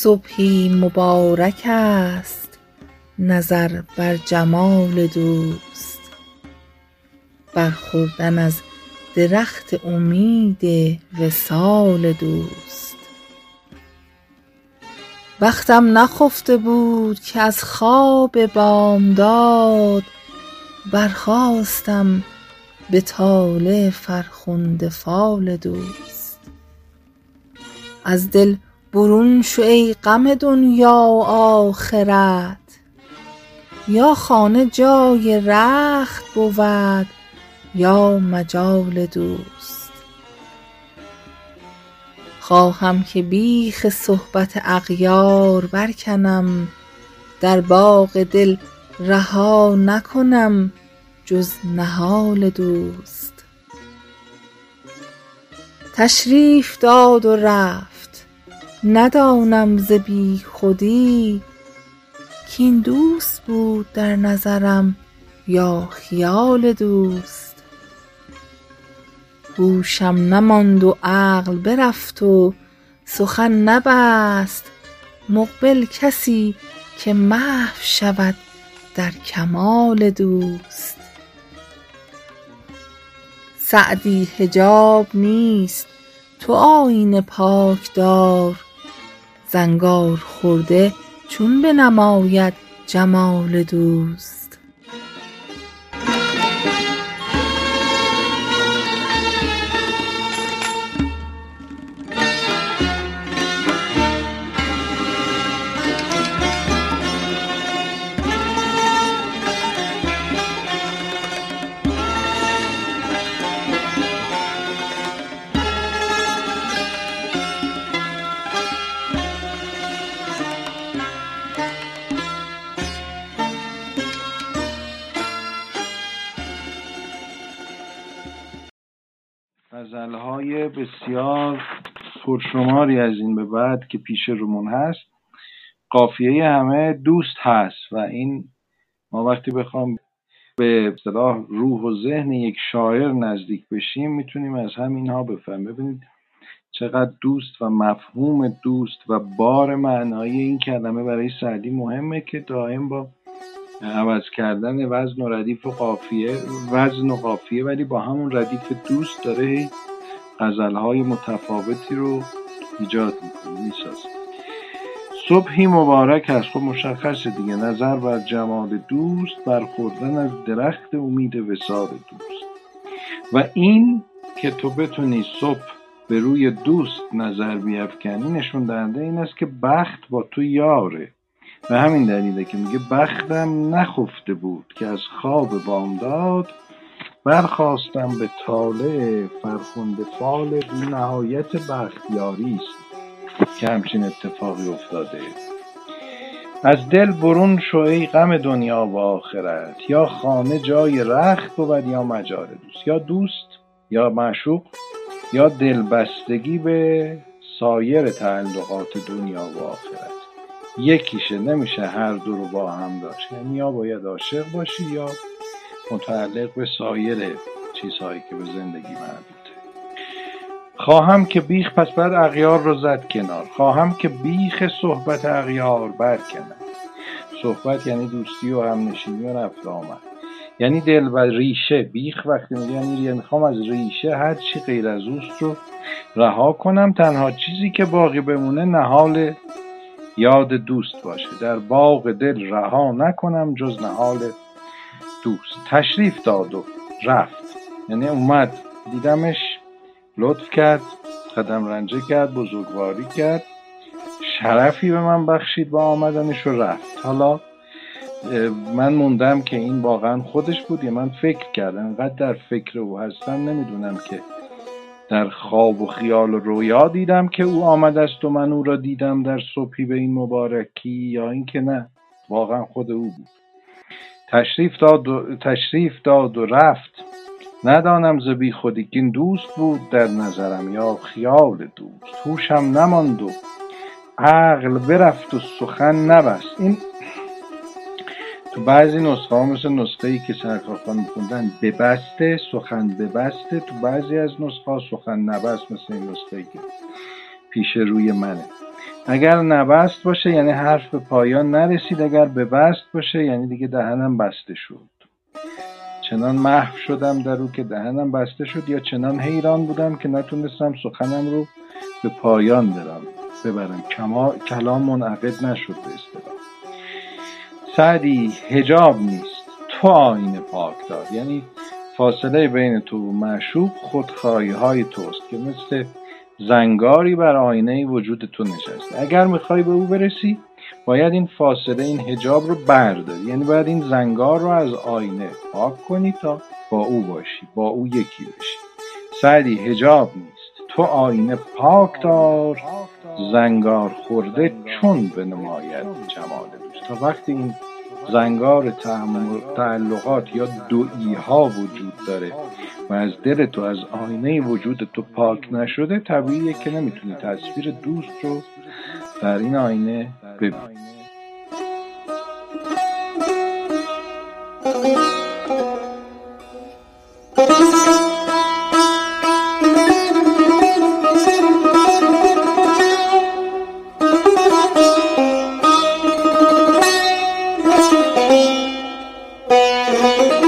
صبحی مبارک است نظر بر جمال دوست. برخوردن از درخت امید وصال دوست. بختم نخفته بود که از خواب بامداد برخاستم به طالع فرخنده فال دوست. از دل برون شو ای غم دنیا و آخرت. یا خانه جای رخت بود یا مجال دوست. خواهم که بیخ صحبت اغیار برکنم در باغ دل رها نکنم جز نهال دوست. تشریف داد و رفت. ندانم ز بیخودی کاین دوست بود در نظرم یا خیال دوست. هوشم نماند و عقل برفت و سخن نبست. مقبل کسی که محو شود در کمال دوست. سعدی حجاب نیست تو آیینه پاک دار زنگار خورده چون بنماید جمال دوست. غزلهای بسیار پرشماری از این به بعد که پیش رومون هست. قافیه همه دوست هست و این ما وقتی بخوام به اصطلاح روح و ذهن یک شاعر نزدیک بشیم می‌تونیم از همینها بفهمیم. ببینید چقدر دوست و مفهوم دوست و بار معنایی این کلمه برای سعدی مهمه که دائم با عوض کردن وزن و ردیف و قافیه وزن و قافیه ولی با همون ردیف دوست داره غزلهای متفاوتی رو ایجاد می‌کنه می‌سازه. صبحی مبارک است خب مشخصه دیگه نظر بر جمال دوست برخوردن از درخت امید وسال دوست. و این که تو بتونی صبح به روی دوست نظر بیافکنی نشون دهنده این است که بخت با تو یاره. به همین دلیله که میگه بختم نخفته بود که از خواب بامداد برخواستم به طالع فرخنده فال نهایت بختیاری است که همچین اتفاقی افتاده. از دل برون شو ای غم دنیا و آخرت. یا خانه جای رخت بود یا مجال دوست. یا دوست یا معشوق یا دلبستگی به سایر تعلقات دنیا و آخرت. یکیشه نمیشه هر دو رو با هم داشت. یعنی یا باید عاشق باشی یا متعلق به سایر چیزهایی که به زندگی مربوطه. خواهم که بیخ پس بعد اغیار رو زد کنار. خواهم که بیخ صحبت اغیار برکنم صحبت یعنی دوستی و همنشینی و رفت آمد. یعنی دل و ریشه. بیخ وقتی میگه یعنی می‌خوام از ریشه هر چی غیر از اوست رو رها کنم. تنها چیزی که باقی بمونه نهال یاد دوست باشه. در باغ دل رها نکنم جز نهال دوست. تشریف داد و رفت. یعنی اومد. دیدمش لطف کرد قدم رنجه کرد بزرگواری کرد. شرفی به من بخشید با آمدنش و رفت. حالا من موندم که این واقعا خودش بود. یا من فکر کردم. انقدر در فکر او هستم نمی‌دونم که در خواب و خیال و رویا دیدم که او آمده است و من او را دیدم در صبحی به این مبارکی یا اینکه نه واقعا خود او بود. تشریف داد و, تشریف داد و رفت. ندانم ز این دوست بود در نظرم یا خیال دوست. هوشم نماند و عقل برفت و سخن نبست. این تو بعضی نسخه ها مثل نسخه ای که سرکارخان میخوندن ببسته سخن ببسته تو بعضی از نسخه ها سخن نبست مثل این نسخه ای که پیش روی منه. اگر نبست باشه یعنی حرف به پایان نرسید. اگر به بست باشه یعنی دیگه دهنم بسته شد. چنان محو شدم در او که دهنم بسته شد یا چنان حیران بودم که نتونستم سخنم رو به پایان برم. ببرم. کلام منعقد نشد به سعدی هجاب نیست. تو آین پاک دار یعنی فاصله بین تو و معشوق خودخواهی های توست که مثل زنگاری بر آینه وجود تو نشسته. اگر می‌خوای به او برسی باید این فاصله این هجاب رو برداری. یعنی باید این زنگار رو از آینه پاک کنی تا با او باشی با او یکی بشی. سعدی هجاب نیست. تو آینه پاک دار زنگار خورده چون به نماید جمال دوست. تا وقتی این زنگار تعلقات یا دوئی ها وجود داره و از دل تو از آینه وجود تو پاک نشده طبیعیه که نمی‌تونی تصویر دوست رو در این آینه ببینی. Música